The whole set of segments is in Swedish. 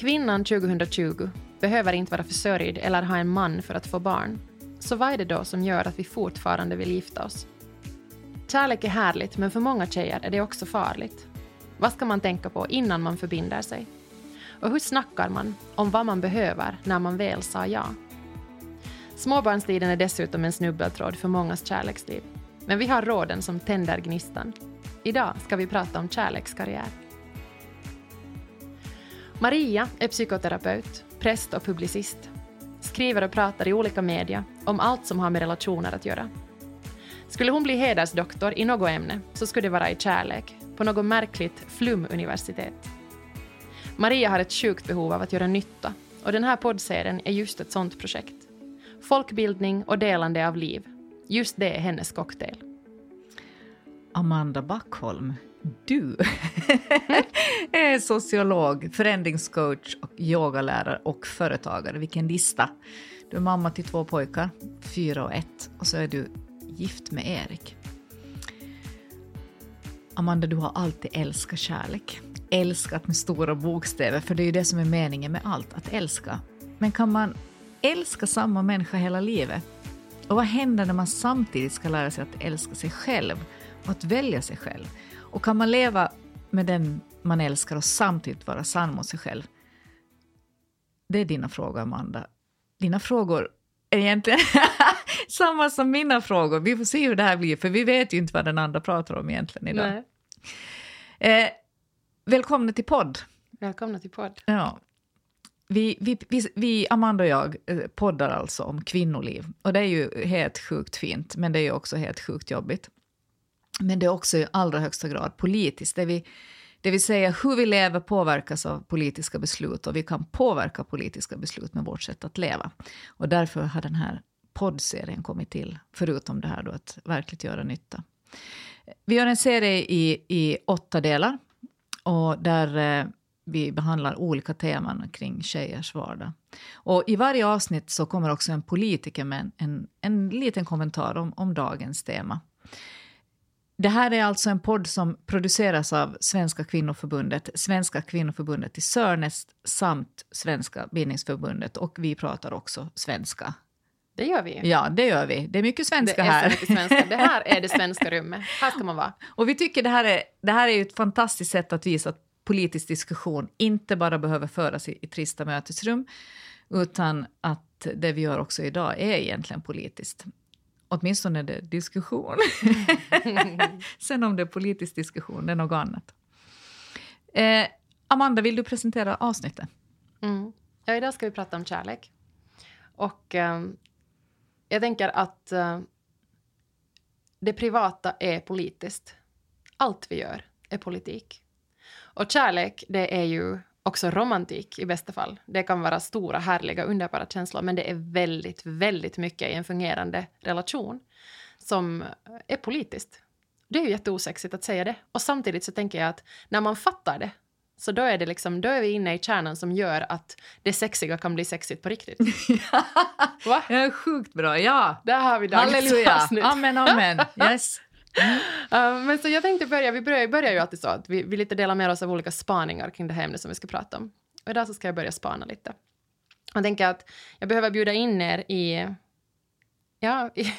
Kvinnan 2020 behöver inte vara försörjd eller ha en man för att få barn. Så vad är det då som gör att vi fortfarande vill gifta oss? Kärlek är härligt, men för många tjejer är det också farligt. Vad ska man tänka på innan man förbinder sig? Och hur snackar man om vad man behöver när man väl sa ja? Småbarnstiden är dessutom en snubbeltråd för mångas kärleksliv. Men vi har råden som tänder gnistan. Idag ska vi prata om kärlekskarriär. Maria är psykoterapeut, präst och publicist. Skriver och pratar i olika media om allt som har med relationer att göra. Skulle hon bli hedersdoktor i något ämne så skulle det vara i kärlek på något märkligt flumuniversitet. Maria har ett sjukt behov av att göra nytta och den här poddserien är just ett sånt projekt. Folkbildning och delande av liv. Just det är hennes cocktail. Amanda Backholm, du är sociolog, förändringscoach, och yogalärare och företagare. Vilken lista! Du är mamma till två pojkar, fyra och ett, och så är du gift med Erik. Amanda, du har alltid älskat kärlek. Älskat med stora bokstäver, för det är ju det som är meningen med allt, att älska. Men kan man älska samma människa hela livet? Och vad händer när man samtidigt ska lära sig att älska sig själv att välja sig själv? Och kan man leva med den man älskar och samtidigt vara sann mot sig själv? Det är dina frågor, Amanda. Dina frågor är egentligen samma som mina frågor. Vi får se hur det här blir, för vi vet ju inte vad den andra pratar om egentligen idag. Eh, välkomna till podd. Välkomna till podd. Ja. Vi, vi, vi, vi, Amanda och jag, eh, poddar alltså om kvinnoliv. Och det är ju helt sjukt fint, men det är ju också helt sjukt jobbigt. Men det är också i allra högsta grad politiskt. Det, vi, det vill säga hur vi lever påverkas av politiska beslut och vi kan påverka politiska beslut med vårt sätt att leva. Och därför har den här poddserien kommit till, förutom det här då att verkligen göra nytta. Vi gör en serie i, i åtta delar och där eh, vi behandlar olika teman kring tjejers vardag. Och I varje avsnitt så kommer också en politiker med en, en, en liten kommentar om, om dagens tema. Det här är alltså en podd som produceras av Svenska kvinnoförbundet, Svenska kvinnoförbundet i Sörnäs samt Svenska bildningsförbundet. Och vi pratar också svenska. Det gör vi. Ja, det gör vi. Det är mycket svenska det är här. Mycket svenska. Det här är det svenska rummet. Här ska man vara. Och vi tycker det här är, det här är ett fantastiskt sätt att visa att politisk diskussion inte bara behöver föras i, i trista mötesrum, utan att det vi gör också idag är egentligen politiskt. Åtminstone är det diskussion. Sen om det är politisk diskussion, det är något annat. Eh, Amanda, vill du presentera avsnittet? Mm. Ja, idag ska vi prata om kärlek. Och eh, jag tänker att eh, det privata är politiskt. Allt vi gör är politik. Och kärlek, det är ju också romantik i bästa fall. Det kan vara stora, härliga, underbara känslor, men det är väldigt, väldigt mycket i en fungerande relation som är politiskt. Det är ju jätteosexigt att säga det. Och samtidigt så tänker jag att när man fattar det, så då är, det liksom, då är vi inne i kärnan som gör att det sexiga kan bli sexigt på riktigt. Va? Ja, sjukt bra, ja. Där har vi dagens Halleluja. avsnitt. Amen, amen. Yes. Uh, men så jag tänkte börja, vi börjar, börjar ju alltid så att vi, vi lite delar med oss av olika spaningar kring det här ämnet som vi ska prata om. Och idag så ska jag börja spana lite. Jag tänker att jag behöver bjuda in er i, ja, i,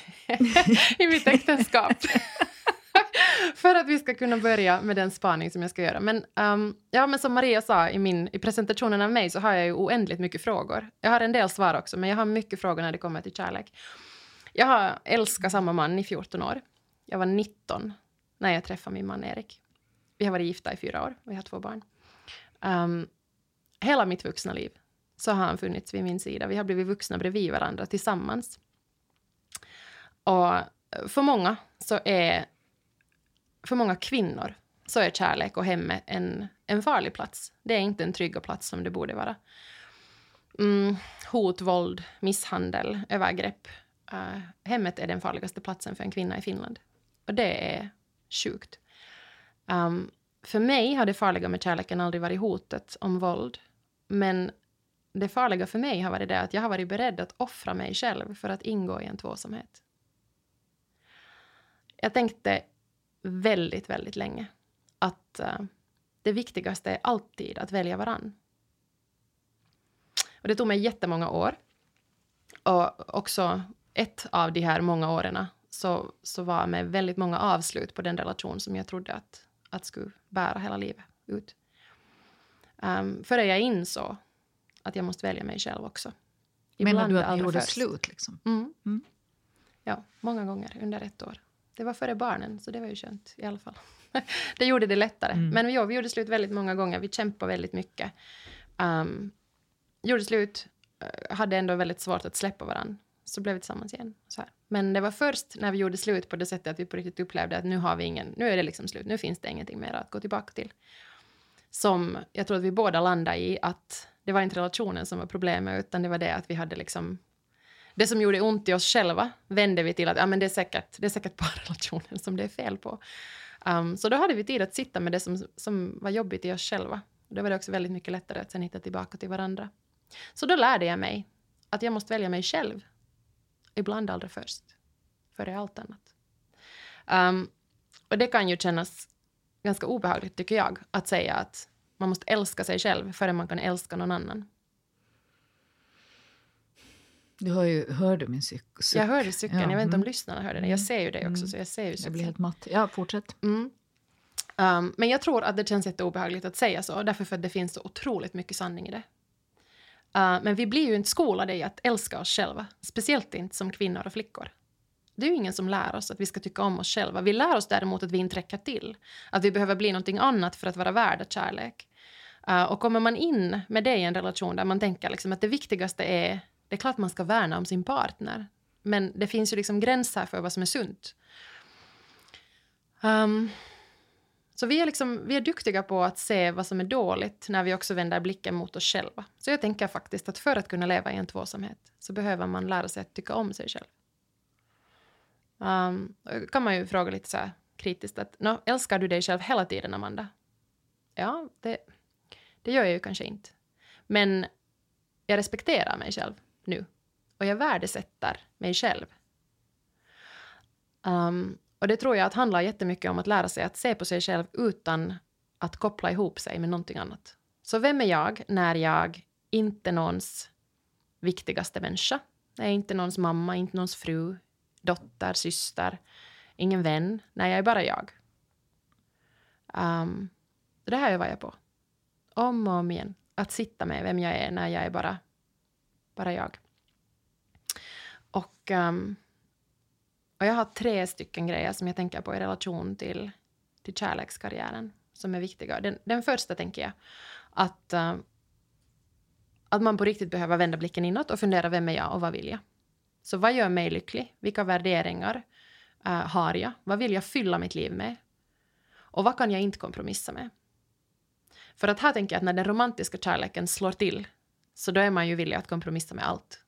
i mitt äktenskap. För att vi ska kunna börja med den spaning som jag ska göra. Men, um, ja, men som Maria sa i, min, i presentationen av mig så har jag ju oändligt mycket frågor. Jag har en del svar också, men jag har mycket frågor när det kommer till kärlek. Jag har älskat samma man i 14 år. Jag var 19 när jag träffade min man Erik. Vi har varit gifta i fyra år och vi har två barn. Um, hela mitt vuxna liv så har han funnits vid min sida. Vi har blivit vuxna bredvid varandra tillsammans. Och för många så är... För många kvinnor så är kärlek och hemmet en, en farlig plats. Det är inte en trygg plats som det borde vara. Mm, hot, våld, misshandel, övergrepp. Uh, hemmet är den farligaste platsen för en kvinna i Finland. Och det är sjukt. Um, för mig har det farliga med kärleken aldrig varit hotet om våld. Men det farliga för mig har varit det att jag har varit beredd att offra mig själv för att ingå i en tvåsamhet. Jag tänkte väldigt, väldigt länge att uh, det viktigaste är alltid att välja varann. Och det tog mig jättemånga år. Och också ett av de här många åren så, så var med väldigt många avslut på den relation som jag trodde att, att skulle bära hela livet ut. Um, före jag insåg att jag måste välja mig själv också. Menar du att ni gjorde först. slut? Liksom? Mm. Mm. Ja, många gånger under ett år. Det var före barnen, så det var ju skönt i alla fall. det gjorde det lättare. Mm. Men ja, vi gjorde slut väldigt många gånger. Vi kämpade väldigt mycket. Um, gjorde slut, eh, hade ändå väldigt svårt att släppa varandra. Så blev vi tillsammans igen. Så här. Men det var först när vi gjorde slut på det sättet att vi på riktigt upplevde att nu har vi ingen, nu är det liksom slut, nu finns det ingenting mer att gå tillbaka till. Som jag tror att vi båda landade i att det var inte relationen som var problemet utan det var det att vi hade liksom det som gjorde ont i oss själva vände vi till att ja, men det, är säkert, det är säkert bara relationen som det är fel på. Um, så då hade vi tid att sitta med det som, som var jobbigt i oss själva. Då var det också väldigt mycket lättare att sen hitta tillbaka till varandra. Så då lärde jag mig att jag måste välja mig själv. Ibland allra först. Före allt annat. Um, och det kan ju kännas ganska obehagligt, tycker jag, att säga att man måste älska sig själv före man kan älska någon annan. Du har ju, hör du min cyk? Jag hörde cykeln, Ja, jag vet inte om mm. lyssnarna hörde den. Jag ser ju det också, Mm. så jag ser ju Jag cykeln. blir helt matt. Ja, fortsätt. Mm. Um, men jag tror att det känns jätteobehagligt att säga så, därför för att det finns så otroligt mycket sanning i det. Uh, men vi blir ju inte skolade i att älska oss själva, speciellt inte som kvinnor och flickor. Det är ju ingen som lär oss att vi ska tycka om oss själva. Vi lär oss däremot att vi inte räcker till, att vi behöver bli någonting annat för att vara värda kärlek. Uh, och kommer man in med det i en relation där man tänker liksom att det viktigaste är, det är klart man ska värna om sin partner, men det finns ju liksom gränser för vad som är sunt. Um, så vi är, liksom, vi är duktiga på att se vad som är dåligt när vi också vänder blicken mot oss själva. Så jag tänker faktiskt att för att kunna leva i en tvåsamhet så behöver man lära sig att tycka om sig själv. Um, då kan man ju fråga lite så här kritiskt att "Nå, älskar du dig själv hela tiden, Amanda? Ja, det, det gör jag ju kanske inte. Men jag respekterar mig själv nu. Och jag värdesätter mig själv. Um, och det tror jag att handlar jättemycket om att lära sig att se på sig själv utan att koppla ihop sig med någonting annat. Så vem är jag när jag inte någons viktigaste människa? Jag är inte någons mamma, inte någons fru, dotter, syster, ingen vän. Nej, jag är bara jag. Um, det här övar jag på. Om och om igen. Att sitta med vem jag är när jag är bara, bara jag. Och, um, och jag har tre stycken grejer som jag tänker på i relation till, till kärlekskarriären som är viktiga. Den, den första tänker jag att, uh, att man på riktigt behöver vända blicken inåt och fundera vem är jag och vad vill jag? Så vad gör mig lycklig? Vilka värderingar uh, har jag? Vad vill jag fylla mitt liv med? Och vad kan jag inte kompromissa med? För att här tänker jag att när den romantiska kärleken slår till så då är man ju villig att kompromissa med allt.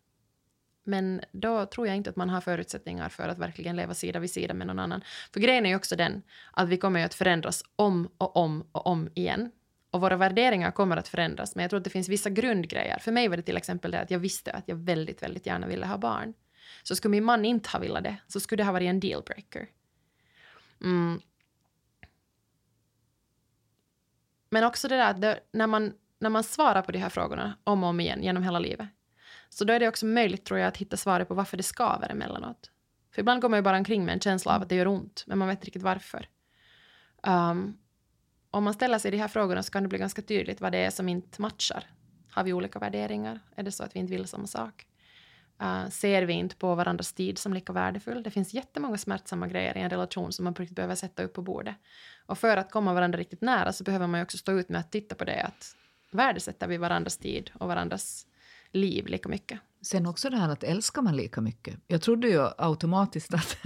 Men då tror jag inte att man har förutsättningar för att verkligen leva sida vid sida med någon annan. För grejen är ju också den att vi kommer ju att förändras om och om och om igen. Och våra värderingar kommer att förändras. Men jag tror att det finns vissa grundgrejer. För mig var det till exempel det att jag visste att jag väldigt, väldigt gärna ville ha barn. Så skulle min man inte ha velat det så skulle det ha varit en dealbreaker. Mm. Men också det där att det, när, man, när man svarar på de här frågorna om och om igen genom hela livet så då är det också möjligt tror jag att hitta svaret på varför det skaver emellanåt. För ibland går man ju bara omkring med en känsla av att det gör ont, men man vet inte riktigt varför. Um, om man ställer sig de här frågorna så kan det bli ganska tydligt vad det är som inte matchar. Har vi olika värderingar? Är det så att vi inte vill samma sak? Uh, ser vi inte på varandras tid som lika värdefull? Det finns jättemånga smärtsamma grejer i en relation som man behöver sätta upp på bordet. Och för att komma varandra riktigt nära så behöver man ju också stå ut med att titta på det. Att värdesätter vi varandras tid och varandras liv lika mycket? Sen också det här att älskar man lika mycket. Jag trodde ju automatiskt att,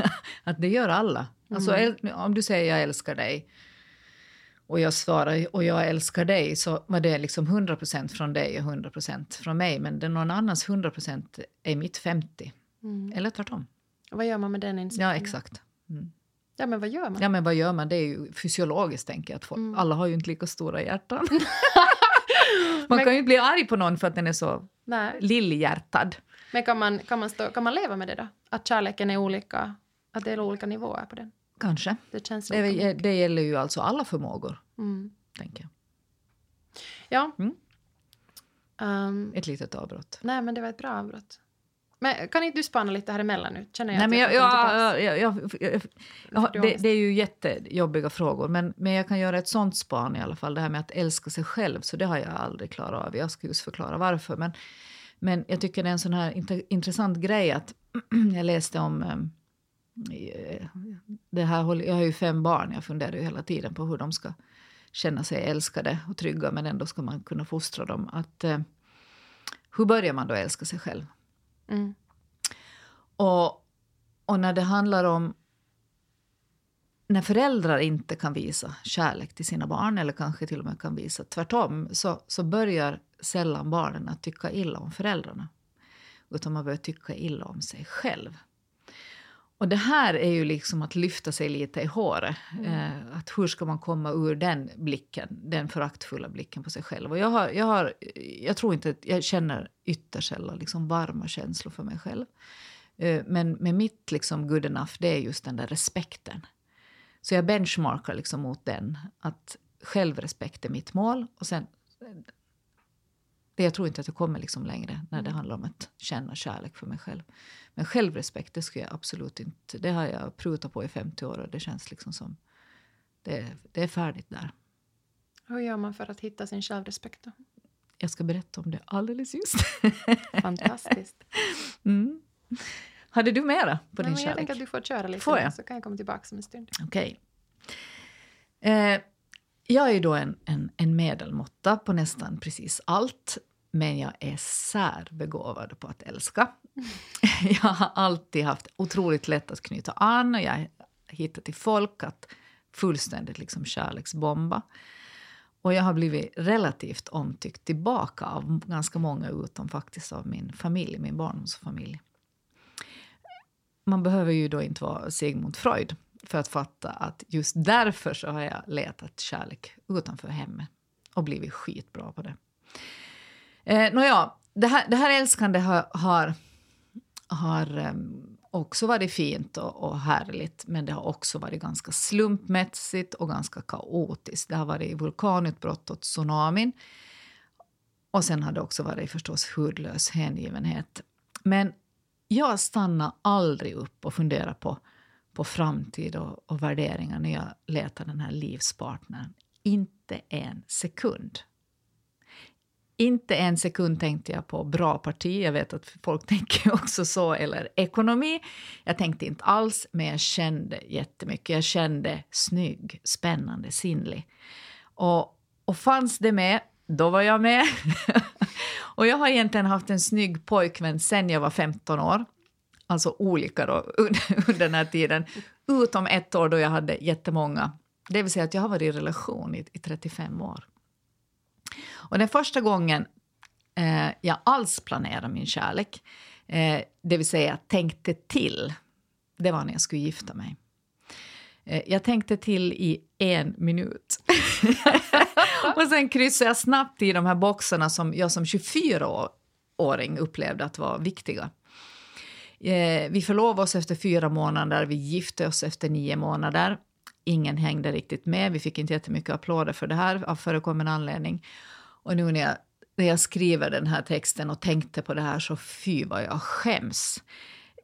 att det gör alla. Alltså, äl- om du säger jag älskar dig och jag svarar och jag älskar dig så var det liksom 100% från dig och 100% från mig. Men det någon annans 100% är mitt 50. Mm. Eller tvärtom. Och vad gör man med den insikten? Ja, exakt. Mm. Ja, men vad gör man? Ja, men vad gör man? Det är ju fysiologiskt, tänker jag. Att folk, Mm. Alla har ju inte lika stora hjärtan. man kan ju inte bli arg på någon för att den är så Nej. lillhjärtad. Men kan man, kan, man stå, kan man leva med det då? Att kärleken är olika, att det är olika nivåer på den? Kanske. Det känns Det, det gäller ju alltså alla förmågor, Mm. tänker jag. Ja. Mm. Um, Ett litet avbrott. nej, men det var ett bra avbrott. Men kan inte du spana lite här emellan nu? Känner jag Nej, men jag, jag, jag, jag, det, det är ju jättejobbiga frågor, men, men jag kan göra ett sånt span i alla fall. Det här med att älska sig själv, så det har jag aldrig klarat av. Jag ska just förklara varför. Men, men jag tycker det är en sån här int- intressant grej att jag läste om... ehm, eh, det här, jag har ju fem barn, jag funderar ju hela tiden på hur de ska känna sig älskade och trygga, men ändå ska man kunna fostra dem. Att, eh, hur börjar man då älska sig själv? Mm. Och, och när det handlar om när föräldrar inte kan visa kärlek till sina barn eller kanske till och med kan visa tvärtom så, så börjar sällan barnen att tycka illa om föräldrarna. Utan man börjar tycka illa om sig själv. Och det här är ju liksom att lyfta sig lite i håret. Eh, att hur ska man komma ur den blicken, den föraktfulla blicken på sig själv. Och jag, har, jag, har, jag tror inte att jag känner ytterst sällan liksom varma känslor för mig själv. Eh, Men med mitt liksom good enough, det är just den där respekten. Så jag benchmarkar liksom mot den. Att självrespekt är mitt mål. Och sen, det jag tror inte att jag kommer liksom längre när det handlar om att känna kärlek för mig själv. Men självrespekt, det skulle jag absolut inte... Det har jag prutat på i 50 år och det känns liksom som... Det, det är färdigt där. Hur gör man för att hitta sin självrespekt då? Jag ska berätta om det alldeles just. Fantastiskt. Mm. Hade du mera på Nej, din men jag kärlek? tänker att du får köra lite Får jag? så kan jag komma tillbaka om en stund. Okej. Eh, jag är ju då en, en, en medelmåtta på nästan precis allt. Men jag är särbegåvad på att älska. jag har alltid haft otroligt lätt att knyta an och jag har hittat till folk att fullständigt liksom kärleksbomba. Och jag har blivit relativt omtyckt tillbaka av ganska många utom faktiskt av min familj, min barndomsfamilj. Man behöver ju då inte vara Sigmund Freud för att fatta att just därför så har jag letat kärlek utanför hemmet och blivit skitbra på det. Eh, Nåja, det här, det här älskande har, har, har ehm, också varit fint och, och härligt men det har också varit ganska slumpmässigt och ganska kaotiskt. Det har varit vulkanutbrott och tsunamin. Och sen har det också varit förstås hudlös hängivenhet. Men jag stannar aldrig upp och funderar på, på framtid och, och värderingar när jag letar den här livspartnern. Inte en sekund. Inte en sekund tänkte jag på bra parti. Jag vet att folk tänker också så. Eller ekonomi. Jag tänkte inte alls, men jag kände jättemycket. Jag kände snygg, spännande, sinnlig. Och, och fanns det med, då var jag med. och jag har egentligen haft en snygg pojkvän sen jag var 15 år. Alltså olika då, under den här tiden. Utom ett år då jag hade jättemånga. Det vill säga att jag har varit i relation i, i 35 år. Och den första gången eh, jag alls planerade min kärlek, eh, det vill säga tänkte till, det var när jag skulle gifta mig. Eh, jag tänkte till i en minut. och sen kryssade jag snabbt i de här boxarna som jag som 24-åring upplevde att var viktiga. Eh, vi förlovade oss efter fyra månader, vi gifte oss efter nio månader. Ingen hängde riktigt med, vi fick inte jättemycket applåder för det här av förekommande anledning. Och nu när jag, när jag skriver den här texten och tänkte på det här så fy vad jag skäms.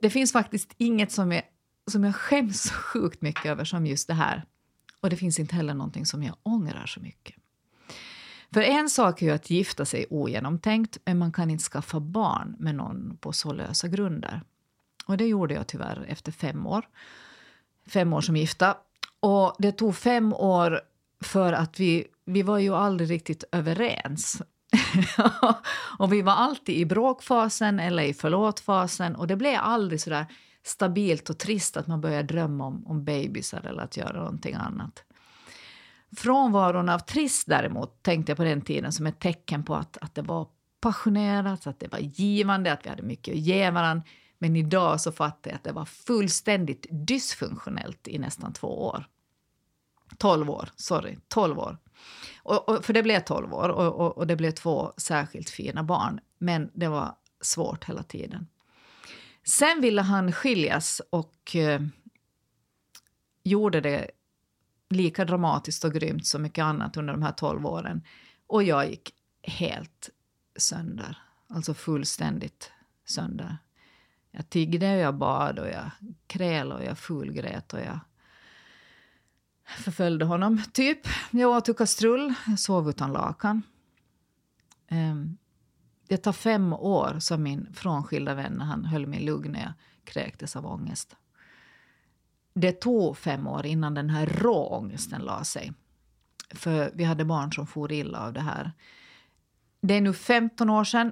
Det finns faktiskt inget som jag, som jag skäms så sjukt mycket över som just det här. Och det finns inte heller någonting som jag ångrar så mycket. För en sak är ju att gifta sig ogenomtänkt, men man kan inte skaffa barn med någon på så lösa grunder. Och det gjorde jag tyvärr efter fem år. Fem år som gifta. Och det tog fem år för att vi, vi var ju aldrig riktigt överens. och vi var alltid i bråkfasen eller i förlåtfasen och det blev aldrig så där stabilt och trist att man började drömma om, om bebisar eller att göra någonting annat. Frånvaron av trist däremot tänkte jag på den tiden som ett tecken på att, att det var passionerat, att det var givande, att vi hade mycket att ge varandra. Men idag så fattar jag att det var fullständigt dysfunktionellt i nästan två år. 12 år, sorry, 12 år. Och, och, för det blev 12 år och, och, och, det blev två särskilt fina barn. Men det var svårt hela tiden. Sen ville han skiljas och eh, gjorde det lika dramatiskt och grymt som mycket annat under de här 12 åren. Och jag gick helt sönder. Alltså fullständigt sönder. Jag tiggde och jag bad och jag krälade och jag fulgrät och jag förföljde honom, typ. Jag åt ur kastrull, jag sov utan lakan. Um, det tar fem år, sa min frånskilda vän när han höll mig lugn när jag kräktes av ångest. Det tog fem år innan den här rå-ångesten la sig. För vi hade barn som for illa av det här. Det är nu 15 år sedan.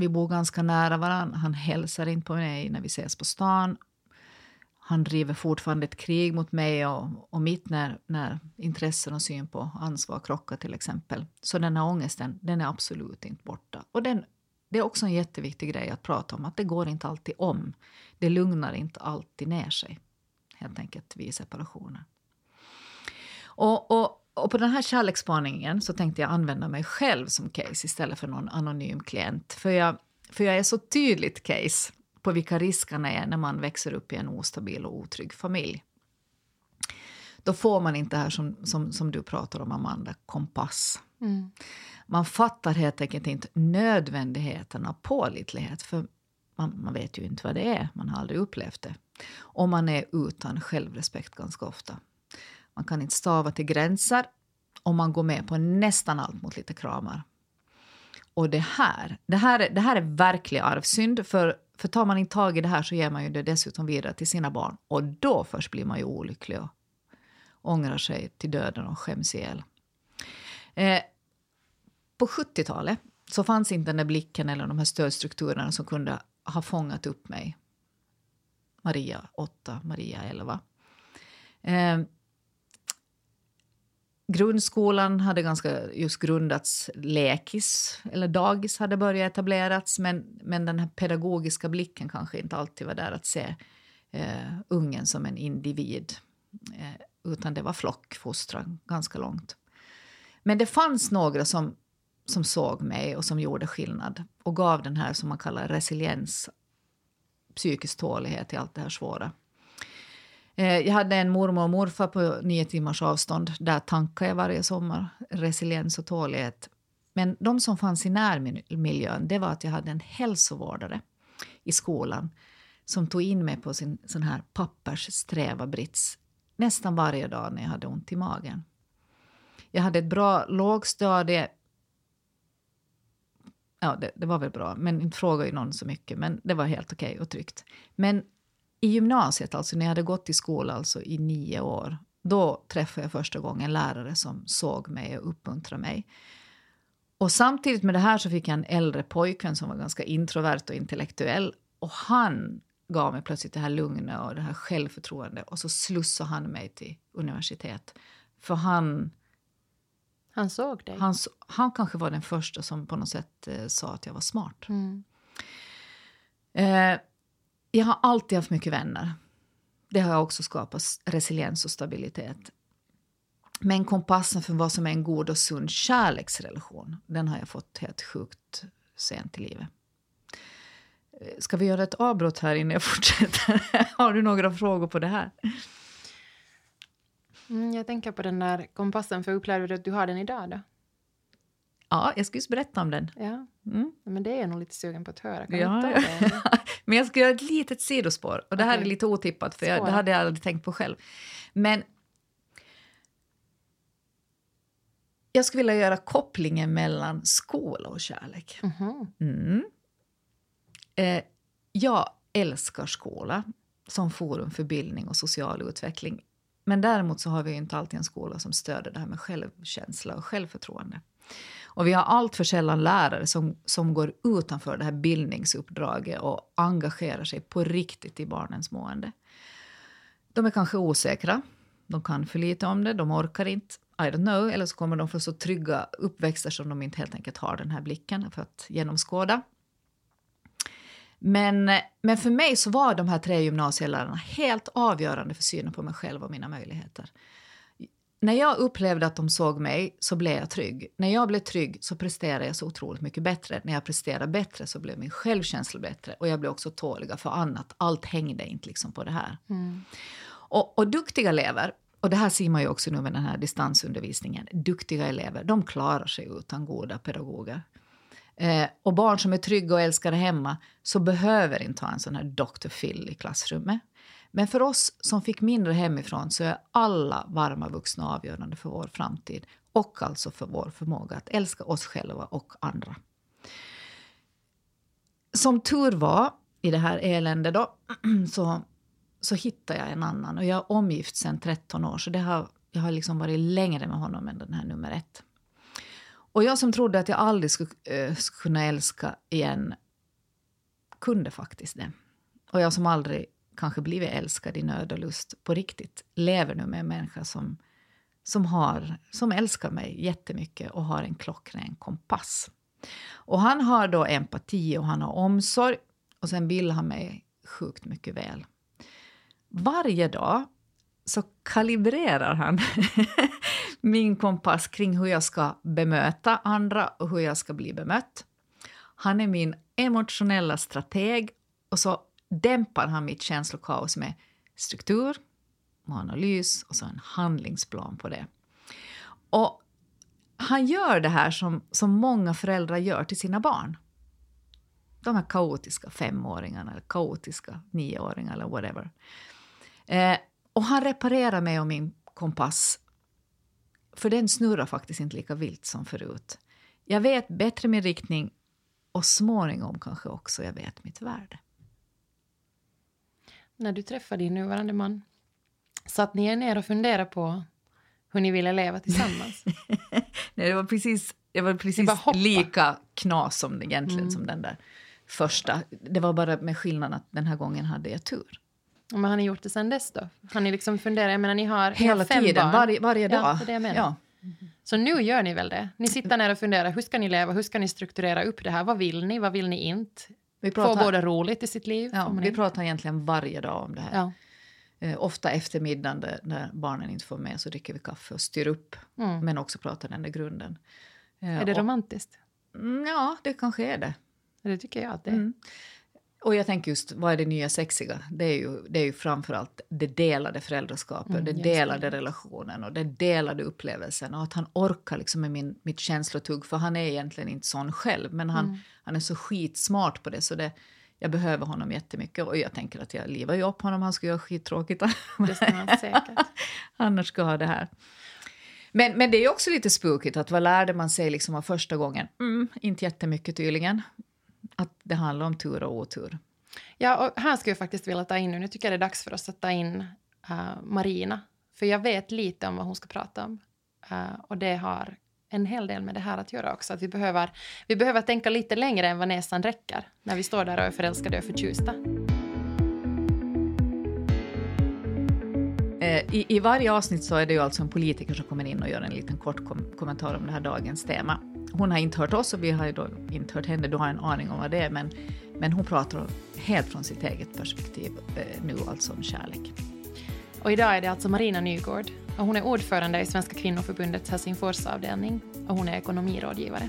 Vi bor ganska nära varandra. Han hälsar inte på mig när vi ses på stan. Han driver fortfarande ett krig mot mig och, och mitt när, när intressen och syn på ansvar krockar till exempel. Så den här ångesten, den är absolut inte borta. Och den, det är också en jätteviktig grej att prata om, att det går inte alltid om. Det lugnar inte alltid ner sig, helt enkelt vid separationer. Och, och, och på den här kärleksspaningen så tänkte jag använda mig själv som case istället för någon anonym klient. För jag, för jag är så tydligt case på vilka riskerna är när man växer upp i en ostabil och otrygg familj. Då får man inte här som, som, som du pratar om, Amanda, kompass. Mm. Man fattar helt enkelt inte nödvändigheten av pålitlighet. För man, man, vet ju inte vad det är, man har aldrig upplevt det. Och man är utan självrespekt ganska ofta. Man kan inte stava till gränser och man går med på nästan allt mot lite kramar. Och det här, det här, det här är verklig arvsynd. För, för tar man inte tag i det här så ger man ju det dessutom vidare till sina barn. Och då först blir man ju olycklig och ångrar sig till döden och skäms ihjäl. Eh, på 70-talet så fanns inte den där blicken eller de här stödstrukturerna som kunde ha fångat upp mig. Maria 8, Maria 11. Eh, Grundskolan hade ganska just grundats, lekis eller dagis hade börjat etablerats men, men den här pedagogiska blicken kanske inte alltid var där att se eh, ungen som en individ. Eh, utan det var flockfostran ganska långt. Men det fanns några som, som såg mig och som gjorde skillnad och gav den här som man kallar resiliens, psykisk tålighet i allt det här svåra. Eh, jag hade en mormor och morfar på nio timmars avstånd. Där tankade jag varje sommar. Resiliens och tålighet. Men de som fanns i närmiljön det var att jag hade en hälsovårdare i skolan som tog in mig på sin sån här papperssträva brits nästan varje dag när jag hade ont i magen. Jag hade ett bra lågstadie. Ja, det, det var väl bra, men inte frågade ju någon så mycket. Men det var helt okej okay och tryggt. Men i gymnasiet, alltså när jag hade gått i skola alltså i nio år, då träffade jag första gången en lärare som såg mig och uppmuntrade mig. Och samtidigt med det här så fick jag en äldre pojkvän som var ganska introvert och intellektuell. Och han gav mig plötsligt det här lugnet och det här självförtroendet. Och så slussade han mig till universitet. För han... Han såg dig? Han, han kanske var den första som på något sätt eh, sa att jag var smart. Mm. Eh, jag har alltid haft mycket vänner. Det har också skapat resiliens och stabilitet. Men kompassen för vad som är en god och sund kärleksrelation, den har jag fått helt sjukt sent i livet. Ska vi göra ett avbrott här innan jag fortsätter? har du några frågor på det här? Mm, jag tänker på den där kompassen, för upplever du att du har den idag då? Ja, jag ska just berätta om den. Ja. Mm. Men det är jag nog lite sugen på att höra. Kan ja, ja. Men jag ska göra ett litet sidospår. Och det här är lite otippat, för jag, det hade jag aldrig tänkt på själv. Men jag skulle vilja göra kopplingen mellan skola och kärlek. Mm. Mm. Eh, jag älskar skola som forum för bildning och social utveckling. Men däremot så har vi inte alltid en skola som stöder det här med självkänsla och självförtroende. Och vi har allt för sällan lärare som, som går utanför det här bildningsuppdraget och engagerar sig på riktigt i barnens mående. De är kanske osäkra, de kan för lite om det, de orkar inte. I don't know, eller så kommer de från så trygga uppväxter som de inte helt enkelt har den här blicken för att genomskåda. Men, men för mig så var de här tre gymnasielärarna helt avgörande för synen på mig själv och mina möjligheter. När jag upplevde att de såg mig så blev jag trygg. När jag blev trygg så presterade jag så otroligt mycket bättre. När jag presterade bättre så blev min självkänsla bättre och jag blev också tåliga för annat. Allt hängde inte liksom på det här. Mm. Och, och duktiga elever, och det här ser man ju också nu med den här distansundervisningen. Duktiga elever, de klarar sig utan goda pedagoger. eh, och barn som är trygga och älskade hemma så behöver inte ha en sån här Dr. Phil i klassrummet. Men för oss som fick mindre hemifrån så är alla varma vuxna avgörande för vår framtid och alltså för vår förmåga att älska oss själva och andra. Som tur var i det här eländet då, så, så hittade jag en annan. Och jag är omgift sedan 13 år, så det har, jag har liksom varit längre med honom än den här nummer ett. Och jag som trodde att jag aldrig skulle, äh, skulle kunna älska igen kunde faktiskt det. Och jag som aldrig kanske blivit älskad i nöd och lust på riktigt lever nu med en människa som, som, har, som älskar mig jättemycket och har en klockren kompass. Och han har då empati och han har omsorg och sen vill han mig sjukt mycket väl. Varje dag så kalibrerar han min kompass kring hur jag ska bemöta andra och hur jag ska bli bemött. Han är min emotionella strateg och så dämpar han mitt känslokaos med struktur och analys och så en handlingsplan på det. Och han gör det här som, som många föräldrar gör till sina barn. De här kaotiska femåringarna, eller kaotiska nioåringarna eller whatever. Eh, och han reparerar mig och min kompass. För den snurrar faktiskt inte lika vilt som förut. Jag vet bättre min riktning och småningom kanske också jag vet mitt värde. När du träffade din nuvarande man, satt ni er ner och funderade på hur ni ville leva tillsammans? Nej, det var precis, det var precis det lika knas som egentligen mm. som den där första. Det var bara med skillnaden att den här gången hade jag tur. Men har ni gjort det sen dess då? Har ni liksom funderat? Jag menar, ni har Hela fem tiden, barn. varje, varje dag. Ja, det är det. Ja. Så nu gör ni väl det? Ni sitter ner och funderar, hur ska ni leva, hur ska ni strukturera upp det här? Vad vill ni, vad vill ni inte? Vi pratar, Få både roligt i sitt liv? Ja, vi pratar egentligen varje dag om det här. Ja. Eh, ofta eftermiddagen när barnen inte får med så dricker vi kaffe och styr upp. Mm. Men också pratar den där grunden. Eh, är det och, romantiskt? Mm, ja, det kanske är det. Det tycker jag att det är. Mm. Och jag tänker just, vad är det nya sexiga? Det är ju, det är ju framförallt det delade föräldraskapet, mm, den delade relationen och den delade upplevelsen. Och att han orkar liksom med min, mitt känslotugg, för han är egentligen inte sån själv. Men han, mm. han är så skitsmart på det, så det, jag behöver honom jättemycket. Och jag tänker att jag livar ju upp honom, han skulle göra skittråkigt. Det ska säkert. Annars ska ha det här. Men, men det är också lite spukigt, att vad lärde man sig liksom av första gången? Mm, inte jättemycket tydligen att det handlar om tur och otur. Ja, och här skulle jag faktiskt vilja ta in nu, nu tycker jag det är dags för oss att ta in uh, Marina. För jag vet lite om vad hon ska prata om. Uh, och det har en hel del med det här att göra också. Att vi behöver, vi behöver tänka lite längre än vad näsan räcker när vi står där och är förälskade och förtjusta. Eh, I, I varje avsnitt så är det ju alltså en politiker som kommer in och gör en liten kort kom kommentar om det här dagens tema hon har inte hört oss och vi har ju då inte hört henne, du har en aning om vad det är, men, men hon pratar helt från sitt eget perspektiv eh, nu alltså om kärlek. Och idag är det alltså Marina Nygård och hon är ordförande i Svenska kvinnoförbundets Helsingforsavdelning och hon är ekonomirådgivare.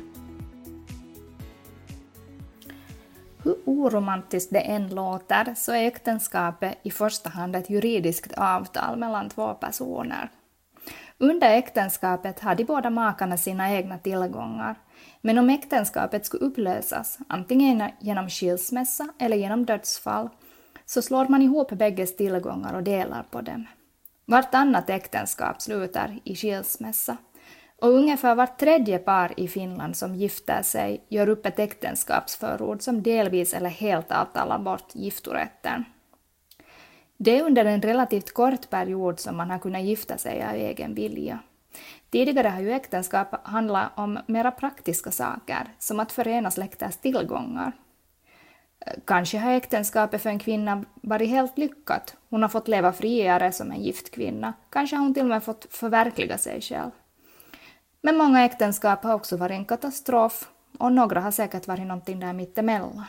Hur oromantiskt det än låter så är äktenskapet i första hand ett juridiskt avtal mellan två personer. Under äktenskapet har de båda makarna sina egna tillgångar, men om äktenskapet skulle upplösas, antingen genom skilsmässa eller genom dödsfall, så slår man ihop bägges tillgångar och delar på dem. Vartannat äktenskap slutar i skilsmässa. Och ungefär vart tredje par i Finland som gifter sig gör upp ett äktenskapsförord som delvis eller helt avtalar bort giftorätten. Det är under en relativt kort period som man har kunnat gifta sig av egen vilja. Tidigare har ju äktenskap handlat om mera praktiska saker, som att förena släkters tillgångar. Kanske har äktenskapet för en kvinna varit helt lyckat. Hon har fått leva friare som en gift kvinna. Kanske har hon till och med fått förverkliga sig själv. Men många äktenskap har också varit en katastrof och några har säkert varit någonting där mittemellan.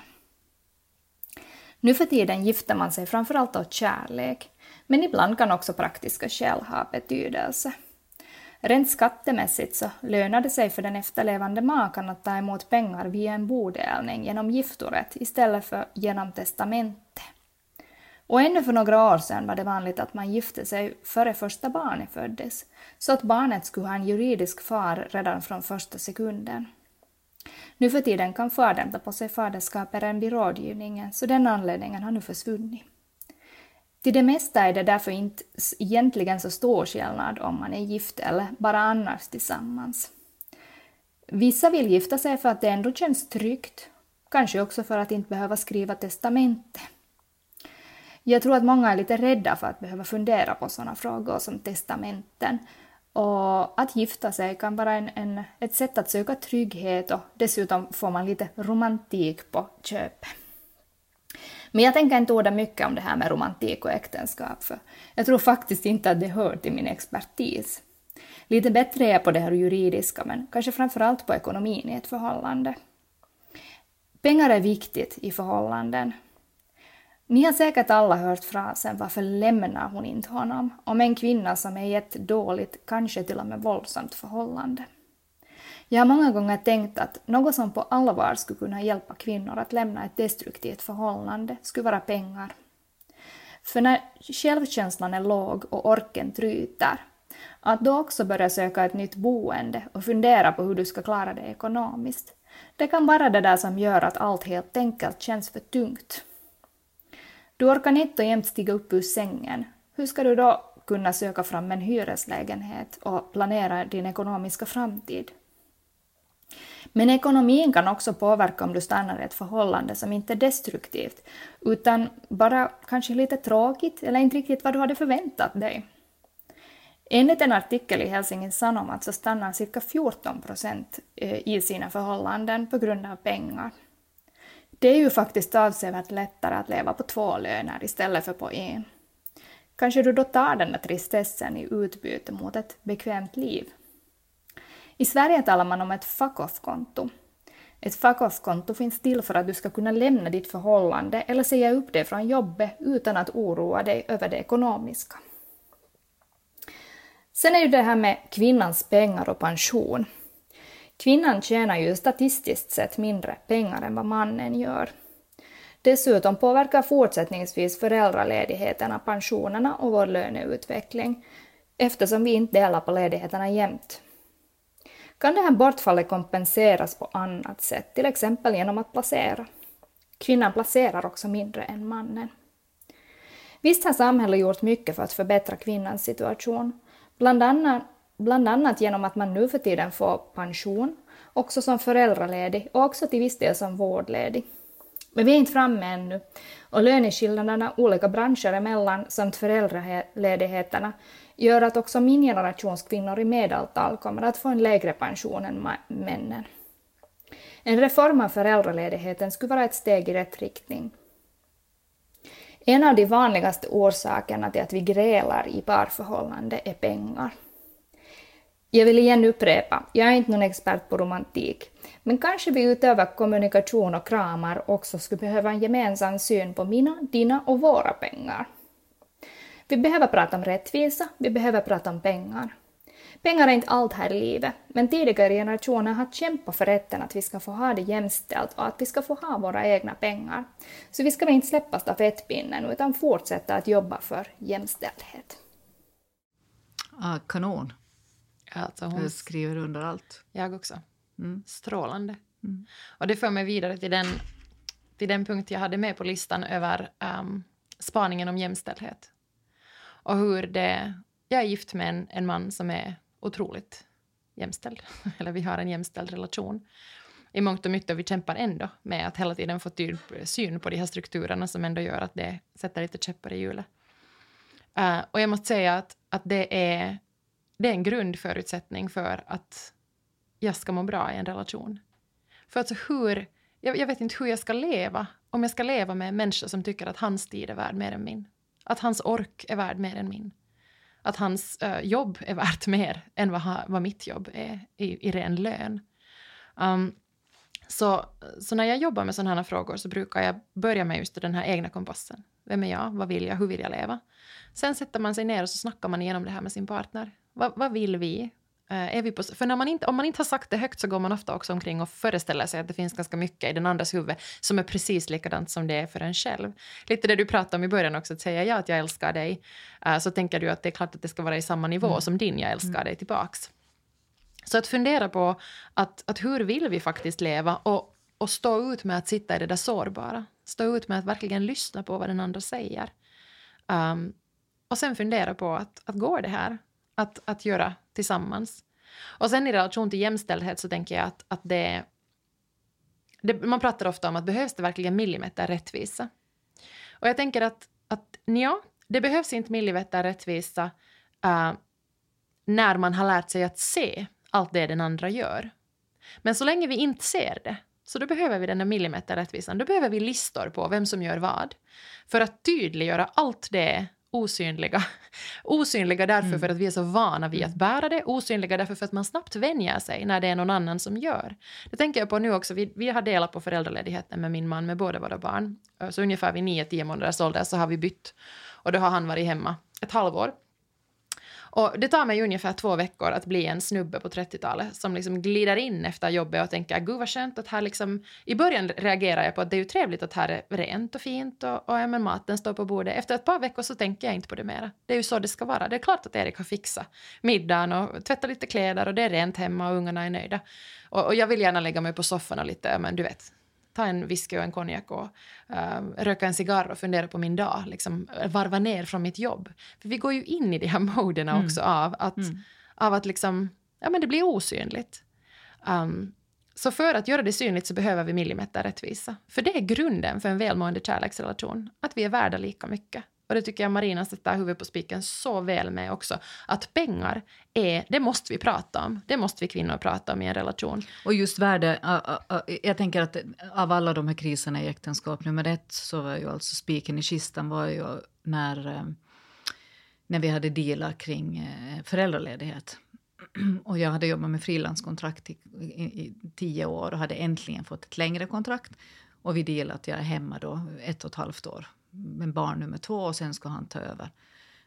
Nu för tiden gifter man sig framförallt av kärlek, men ibland kan också praktiska skäl ha betydelse. Rent skattemässigt så lönar det sig för den efterlevande makan att ta emot pengar via en bodelning genom giftorätt istället för genom testamente. Och ännu för några år sedan var det vanligt att man gifte sig före första barnet föddes, så att barnet skulle ha en juridisk far redan från första sekunden. Nu för tiden kan fadern ta på sig faderskapet vid rådgivningen, så den anledningen har nu försvunnit. Till det mesta är det därför inte egentligen så stor skillnad om man är gift eller bara annars tillsammans. Vissa vill gifta sig för att det ändå känns tryggt, kanske också för att inte behöva skriva testamente. Jag tror att många är lite rädda för att behöva fundera på sådana frågor som testamenten. Och att gifta sig kan vara en, en, ett sätt att söka trygghet och dessutom får man lite romantik på köpet. Men jag tänker inte orda mycket om det här med romantik och äktenskap, för jag tror faktiskt inte att det hör till min expertis. Lite bättre är jag på det här juridiska, men kanske framförallt på ekonomin i ett förhållande. Pengar är viktigt i förhållanden. Ni har säkert alla hört frasen ”varför lämnar hon inte honom?” om en kvinna som är i ett dåligt, kanske till och med våldsamt förhållande. Jag har många gånger tänkt att något som på allvar skulle kunna hjälpa kvinnor att lämna ett destruktivt förhållande skulle vara pengar. För när självkänslan är låg och orken tryter, att då också börja söka ett nytt boende och fundera på hur du ska klara det ekonomiskt. Det kan vara det där som gör att allt helt enkelt känns för tungt. Du orkar inte jämt stiga upp ur sängen. Hur ska du då kunna söka fram en hyreslägenhet och planera din ekonomiska framtid? Men ekonomin kan också påverka om du stannar i ett förhållande som inte är destruktivt, utan bara kanske lite tråkigt eller inte riktigt vad du hade förväntat dig. Enligt en artikel i Helsingin Sanomat så stannar cirka 14 procent eh, i sina förhållanden på grund av pengar. Det är ju faktiskt avsevärt lättare att leva på två löner istället för på en. Kanske du då tar den där tristessen i utbyte mot ett bekvämt liv. I Sverige talar man om ett fuck-off-konto. Ett fuck-off-konto finns till för att du ska kunna lämna ditt förhållande eller säga upp det från jobbet utan att oroa dig över det ekonomiska. Sen är ju det här med kvinnans pengar och pension. Kvinnan tjänar ju statistiskt sett mindre pengar än vad mannen gör. Dessutom påverkar fortsättningsvis föräldraledigheterna pensionerna och vår löneutveckling eftersom vi inte delar på ledigheterna jämnt. Kan det här bortfallet kompenseras på annat sätt, till exempel genom att placera? Kvinnan placerar också mindre än mannen. Visst har samhället gjort mycket för att förbättra kvinnans situation, bland annat, bland annat genom att man nu för tiden får pension, också som föräldraledig och också till viss del som vårdledig. Men vi är inte framme ännu och löneskillnaderna olika branscher emellan samt föräldraledigheterna gör att också min generations kvinnor i medeltal kommer att få en lägre pension än männen. En reform av föräldraledigheten skulle vara ett steg i rätt riktning. En av de vanligaste orsakerna till att vi grälar i parförhållande är pengar. Jag vill igen upprepa, jag är inte någon expert på romantik, men kanske vi utöver kommunikation och kramar också skulle behöva en gemensam syn på mina, dina och våra pengar. Vi behöver prata om rättvisa, vi behöver prata om pengar. Pengar är inte allt här i livet, men tidigare generationer har kämpat för rätten att vi ska få ha det jämställt och att vi ska få ha våra egna pengar. Så vi ska inte släppa stafettpinnen utan fortsätta att jobba för jämställdhet. Ah, kanon. Alltså hon... Jag skriver under allt. Jag också. Mm. Strålande. Mm. Och det för mig vidare till den, till den punkt jag hade med på listan över um, spaningen om jämställdhet. Och hur det... Jag är gift med en, en man som är otroligt jämställd. Eller vi har en jämställd relation. I mångt och mycket vi kämpar ändå med att hela tiden få typ syn på de här strukturerna som ändå gör att det sätter lite käppar i hjulet. Uh, och jag måste säga att, att det, är, det är en grundförutsättning för att jag ska må bra i en relation. För alltså hur, jag, jag vet inte hur jag ska leva om jag ska leva med en människa som tycker att hans tid är värd mer än min. Att hans ork är värd mer än min. Att hans uh, jobb är värt mer än vad, ha, vad mitt jobb är i, i ren lön. Um, så, så när jag jobbar med sådana här frågor så brukar jag börja med just den här egna kompassen. Vem är jag? Vad vill jag? Hur vill jag leva? Sen sätter man sig ner och så snackar man igenom det här med sin partner. Va, vad vill vi? Uh, är vi på, för när man inte, om man inte har sagt det högt så går man ofta också omkring och föreställer sig att det finns ganska mycket i den andras huvud som är precis likadant som det är för en själv. Lite det du pratade om i början också, att säga ja att jag älskar dig, uh, så tänker du att det är klart att det ska vara i samma nivå mm. som din jag älskar mm. dig tillbaks. Så att fundera på att, att hur vill vi faktiskt leva och, och stå ut med att sitta i det där sårbara. Stå ut med att verkligen lyssna på vad den andra säger. Um, och sen fundera på att, att går det här att, att göra tillsammans. Och sen i relation till jämställdhet så tänker jag att, att det, det Man pratar ofta om att behövs det verkligen millimeter rättvisa? Och jag tänker att, att ja, det behövs inte millimeter rättvisa uh, när man har lärt sig att se allt det den andra gör. Men så länge vi inte ser det, så då behöver vi den där millimeterrättvisan. Då behöver vi listor på vem som gör vad. För att tydliggöra allt det osynliga. Osynliga därför mm. för att vi är så vana vid att mm. bära det, osynliga därför för att man snabbt vänjer sig när det är någon annan som gör. Det tänker jag på nu också, vi, vi har delat på föräldraledigheten med min man med båda våra barn. Så ungefär vid 9-10 månaders ålder så har vi bytt och då har han varit hemma ett halvår. Och det tar mig ungefär två veckor att bli en snubbe på 30-talet som liksom glider in efter jobbet och tänker gud vad skönt att här liksom... I början reagerar jag på att det är ju trevligt att här är rent och fint och, och ja, men maten står på bordet. Efter ett par veckor så tänker jag inte på det mera. Det är ju så det ska vara. Det är klart att Erik har fixat middagen och tvättat lite kläder och det är rent hemma och ungarna är nöjda. Och, och jag vill gärna lägga mig på soffan och lite, men du vet, ta en whisky och en konjak och uh, röka en cigarr och fundera på min dag. Liksom, varva ner från mitt jobb. För vi går ju in i de här moderna mm. också av att, mm. av att liksom, ja, men det blir osynligt. Um, så för att göra det synligt så behöver vi millimeter rättvisa. För det är grunden för en välmående kärleksrelation. Att vi är värda lika mycket. Och det tycker jag Marina sätter huvudet på spiken så väl med också. Att pengar, är, det måste vi prata om. Det måste vi kvinnor prata om i en relation. Och just värde, äh, äh, äh, jag tänker att av alla de här kriserna i äktenskap, nummer ett så var ju alltså spiken i kistan var ju när, när vi hade dealar kring föräldraledighet. Och jag hade jobbat med frilanskontrakt i, i, i, tio år och hade äntligen fått ett längre kontrakt. Och vi delade att jag är hemma då ett och ett halvt år med barn nummer två och sen ska han ta över.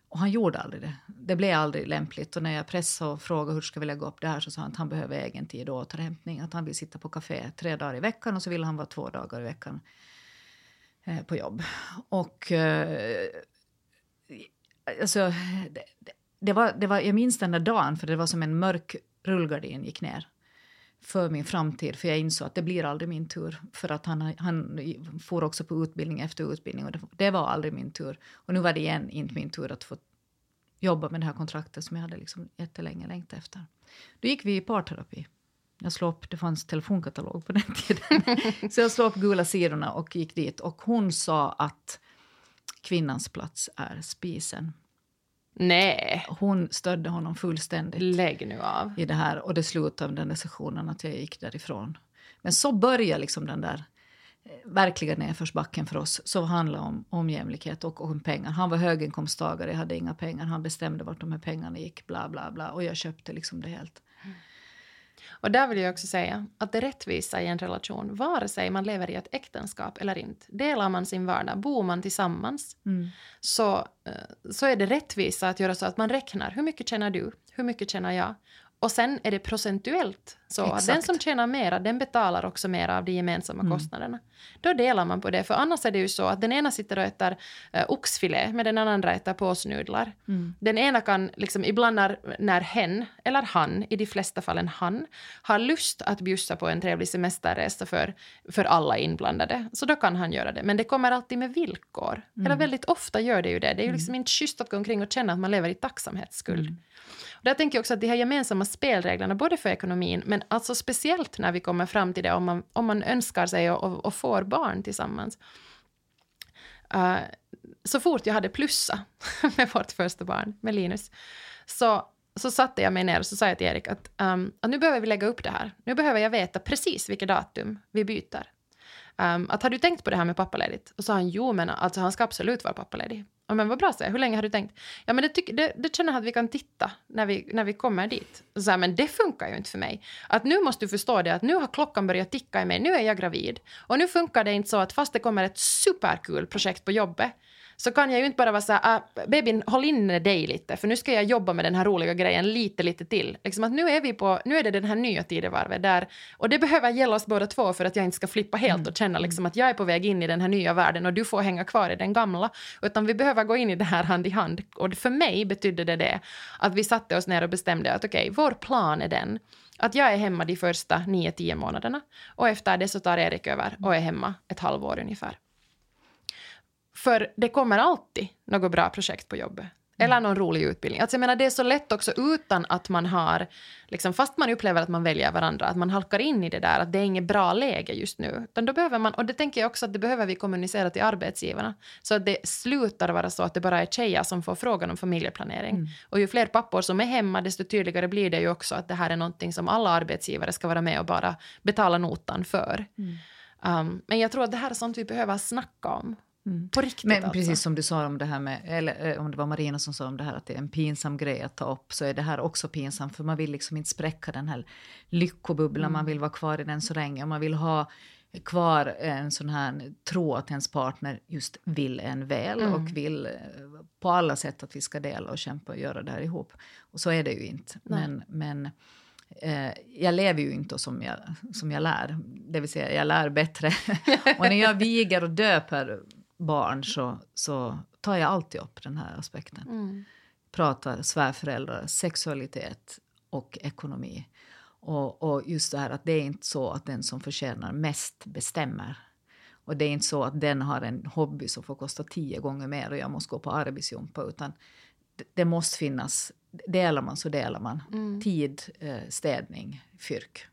Och han gjorde aldrig det. Det blev aldrig lämpligt. Och när jag pressade och frågade hur ska vi lägga upp det här så sa han att han behöver egen tid och återhämtning. Att han vill sitta på kafé tre dagar i veckan och så vill han vara två dagar i veckan eh, på jobb. Och eh, alltså, det, det, var, det var, jag minns den där dagen för det var som en mörk rullgardin gick ner för min framtid. För jag insåg att det blir aldrig min tur. För att han, han får också på utbildning efter utbildning och det, det, var aldrig min tur. Och nu var det igen inte min tur att få jobba med det här kontraktet som jag hade liksom jättelänge längtat efter. Då gick vi i parterapi. Jag slog upp, det fanns telefonkatalog på den tiden. Så jag slog upp gula sidorna och gick dit. Och hon sa att kvinnans plats är spisen. Nej. Hon stödde honom fullständigt. Lägg nu av. I det här. Och det slutade med den där sessionen att jag gick därifrån. Men så började liksom den där eh, verkliga nedförsbacken för oss. Så handlade om, om jämlikhet och om pengar. Han var höginkomsttagare, jag hade inga pengar. Han bestämde vart de här pengarna gick, bla bla bla. Och jag köpte liksom det helt. Och där vill jag också säga att det rättvisa i en relation, vare sig man lever i ett äktenskap eller inte, delar man sin vardag, bor man tillsammans, mm. så, eh, så är det rättvisa att göra så att man räknar. Hur mycket tjänar du, hur mycket tjänar jag och sen är det procentuellt så Exakt. att den som tjänar mera, den betalar också mer av de gemensamma mm. kostnaderna. Då delar man på det, för annars är det ju så att den ena sitter och äter uh, oxfilé med den andra äter påsnudlar. Mm. Den ena kan, liksom, ibland när, när hen, eller han, i de flesta fallen han, har lust att bjussa på en trevlig semesterresa för, för alla inblandade, så då kan han göra det. Men det kommer alltid med villkor. Mm. Eller väldigt ofta gör det ju det. Det är ju mm. liksom inte schysst att gå omkring och känna att man lever i tacksamhetsskuld. Och Där tänker jag också att de här gemensamma spelreglerna, både för ekonomin, men alltså speciellt när vi kommer fram till det om man, om man önskar sig och, och, och får barn tillsammans. Uh, så fort jag hade plussa med vårt första barn, med Linus, så, så satte jag mig ner och så sa jag till Erik att, um, att nu behöver vi lägga upp det här. Nu behöver jag veta precis vilket datum vi byter. Um, att har du tänkt på det här med pappaledigt? Och så sa han jo, men alltså han ska absolut vara pappaledig. Ja, men vad bra, så Hur länge har du tänkt? Ja, men det, tyck, det, det känner jag att vi kan titta när vi, när vi kommer dit. Så här, men det funkar ju inte för mig. Att nu måste du förstå det att nu har klockan börjat ticka i mig. Nu är jag gravid. Och nu funkar det inte så att fast det kommer ett superkul projekt på jobbet så kan jag ju inte bara vara så här, ah, babyn håll inne dig lite, för nu ska jag jobba med den här roliga grejen lite, lite till. Liksom att nu är vi på, nu är det den här nya tidevarvet där, och det behöver gälla oss båda två för att jag inte ska flippa helt Mm. och känna liksom att jag är på väg in i den här nya världen och du får hänga kvar i den gamla, utan vi behöver gå in i det här hand i hand. Och för mig betydde det det att vi satte oss ner och bestämde att okej, vår plan är den att jag är hemma de första 9-10 månaderna och efter det så tar Erik över och är hemma ett halvår ungefär. För det kommer alltid något bra projekt på jobbet. Eller någon rolig utbildning. Alltså jag menar, det är så lätt också utan att man har, liksom, fast man upplever att man väljer varandra, att man halkar in i det där att det är inget bra läge just nu. Utan då behöver man, och det tänker jag också att det behöver vi kommunicera till arbetsgivarna. Så att det slutar vara så att det bara är tjejer som får frågan om familjeplanering. Och ju fler pappor som är hemma, desto tydligare blir det ju också att det här är någonting som alla arbetsgivare ska vara med och bara betala notan för. Um, men jag tror att det här är sånt vi behöver snacka om. På riktigt Men alltså. precis som du sa om det här med, eller eh, om det var Marina som sa om det här att det är en pinsam grej att ta upp, så är det här också pinsamt för man vill liksom inte spräcka den här lyckobubblan, man vill vara kvar i den så länge och man vill ha kvar en sån här tro att ens partner just vill en väl och vill eh, på alla sätt att vi ska dela och kämpa och göra det här ihop. Och så är det ju inte. Men, men eh, jag lever ju inte som jag, som jag lär, det vill säga jag lär bättre. och när jag viger och döper barn så, så tar jag alltid upp den här aspekten. Mm. Pratar svärföräldrar, sexualitet och ekonomi. Och, och just det här att det är inte så att den som förtjänar mest bestämmer. Och det är inte så att den har en hobby som får kosta tio gånger mer och jag måste gå på arbetsjumpa. Utan det, det måste finnas, delar man så delar man. Tid, eh, städning, fyrk.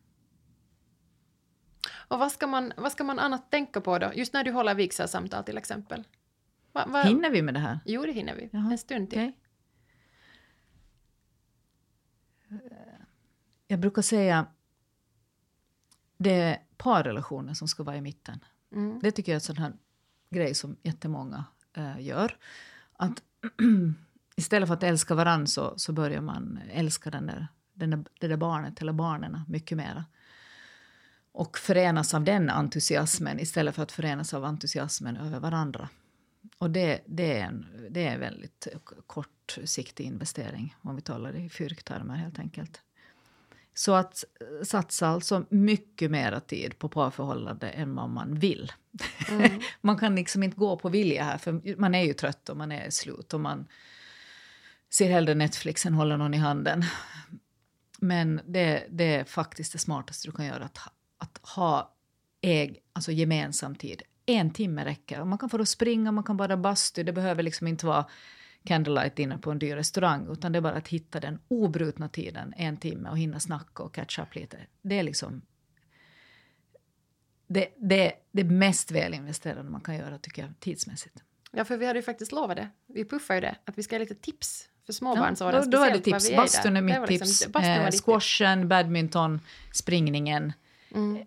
Och vad ska, man, vad ska man annat tänka på då? Just när du håller vigselsamtal till exempel. Va, va? Hinner vi med det här? Jo, det hinner vi. Jaha, En stund till. Okej. Jag brukar säga det är parrelationer som ska vara i mitten. Mm. Det tycker jag är en sån här grej som jättemånga äh, gör. Att istället för att älska varann så, så börjar man älska den där, den där, det där barnet eller barnen mycket mera. Och förenas av den entusiasmen istället för att förenas av entusiasmen över varandra. Och det, det, är en, det är en väldigt kortsiktig investering om vi talar i fyrktermer helt enkelt. Så att satsa alltså mycket mera tid på parförhållande än vad man vill. man kan liksom inte gå på vilja här för man är ju trött och man är slut och man ser hellre Netflix än håller någon i handen. Men det, det är faktiskt det smartaste du kan göra att, att ha äg, alltså gemensam tid. En timme räcker. Man kan få springa, man kan bara bastu. Det behöver liksom inte vara candlelight inne på en dyr restaurang utan det är bara att hitta den obrutna tiden, en timme och hinna snacka och catch up lite. Det är liksom det, det, det mest välinvesterade man kan göra tycker jag tidsmässigt. Ja, för vi hade ju faktiskt lovat det. Vi puffar ju det. Att vi ska ge lite tips för Ja, småbarnsåren. då, då är det tips. Bastun är mitt liksom- tips. eh, squashen, badminton, springningen, Mm.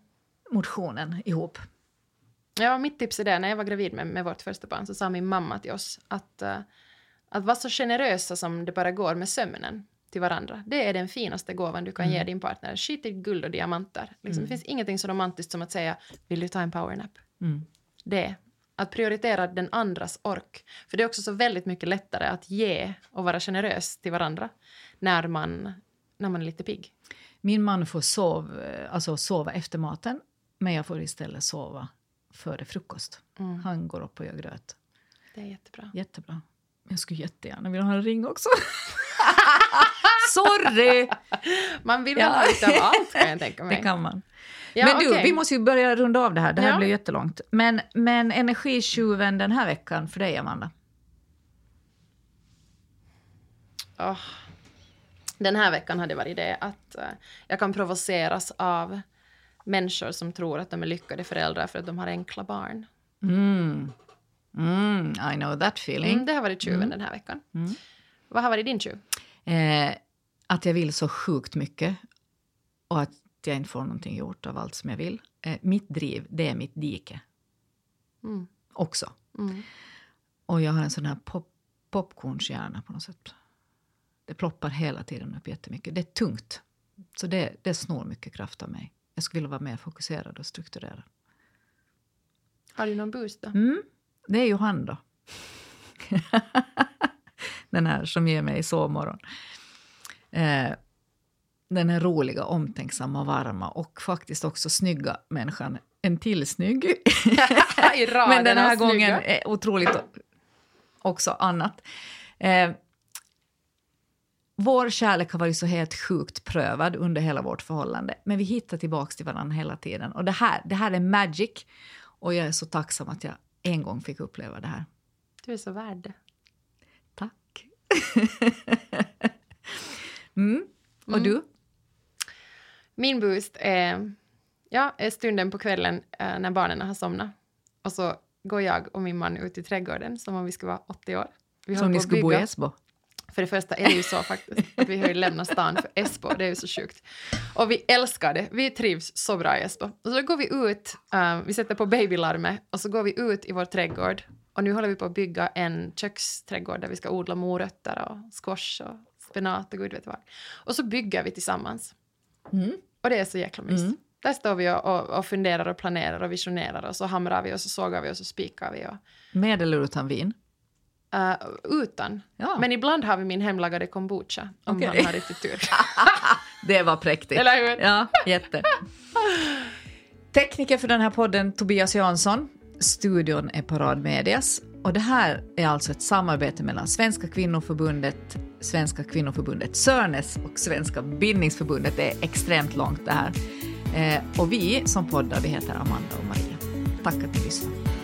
motionen ihop. Ja, mitt tips är det. När jag var gravid med, med vårt första barn så sa min mamma till oss att, eh, att vara så generösa som det bara går med sömnen till varandra. Det är den finaste gåvan du kan ge din partner. Skit i guld och diamanter. Liksom, Det finns ingenting så romantiskt som att säga vill du ta en powernap? Mm. Det. Att prioritera den andras ork. För det är också så väldigt mycket lättare att ge och vara generös till varandra när man, när man är lite pigg. Min man får sov, alltså sova efter maten men jag får istället sova före frukost. Mm. Han går upp och gör gröt. Det är jättebra. Jättebra. Jag skulle jättegärna vilja ha en ring också. Sorry! Man vill Ja. ha lite av allt kan jag tänka mig. Det kan man. Ja, men du, okej. vi måste ju börja runda av det här. Det här Ja. blir jättelångt. Men, men energitjuven den här veckan för dig, Amanda? Åh. Den här veckan hade varit det att eh, jag kan provoceras av människor som tror att de är lyckade föräldrar för att de har enkla barn. Mm. Mm, I know that feeling. Mm, det har varit tjuven den här veckan. Vad har varit din tjuv? Eh, att jag vill så sjukt mycket och att jag inte får någonting gjort av allt som jag vill. Eh, mitt driv, det är mitt dike Mm. också. Mm. Och jag har en sån här pop, popcornshjärna på något sätt. Det ploppar hela tiden upp jättemycket. Det är tungt. Så det, det snor mycket kraft av mig. Jag skulle vilja vara mer fokuserad och strukturerad. Har du någon boost då? Mm, det är ju han då. den här som ger mig sovmorgon. Eh, den här roliga, omtänksamma, varma och faktiskt också snygga människan. En till snygg. Men den här snygga. gången är otroligt också annat. Eh, vår kärlek har varit så helt sjukt prövad under hela vårt förhållande. Men vi hittar tillbaka till varandra hela tiden. Och det här, det här är magic. Och jag är så tacksam att jag en gång fick uppleva det här. Du är så värd. Tack. mm. Och Mm. du? Min boost är, ja, är stunden på kvällen eh, när barnen har somnat. Och så går jag och min man ut i trädgården som om vi skulle vara 80 år. Vi Som ni skulle bo i. Esbo? För det första är det ju så faktiskt att vi har ju lämnat stan för Esbo, det är ju så sjukt. Och vi älskar det, vi trivs så bra i Esbo. Och så går vi ut, eh, vi sätter på babylarmet och så går vi ut i vår trädgård. Och nu håller vi på att bygga en köksträdgård där vi ska odla morötter och squash och spenat och gud vet vad. Och så bygger vi tillsammans. Mm. Och det är så jäkla mys. Mm. Där står vi och, och, och funderar och planerar och visionerar och så hamrar vi och så sågar vi och så spikar vi. Och, Med eller utan vin? Eh, utan. Ja. Men ibland har vi min hemlagade kombucha om Okej. man har riktigt tur. Det var präktigt. Eller hur? Ja, jätte. Tekniker för den här podden Tobias Jansson. Studion är Parad Medias. Och det här är alltså ett samarbete mellan Svenska kvinnoförbundet, Svenska kvinnoförbundet Sörnes och Svenska bildningsförbundet. Det är extremt långt det här. Eh, och vi som poddar, vi heter Amanda och Maria. Tack att ni lyssnar.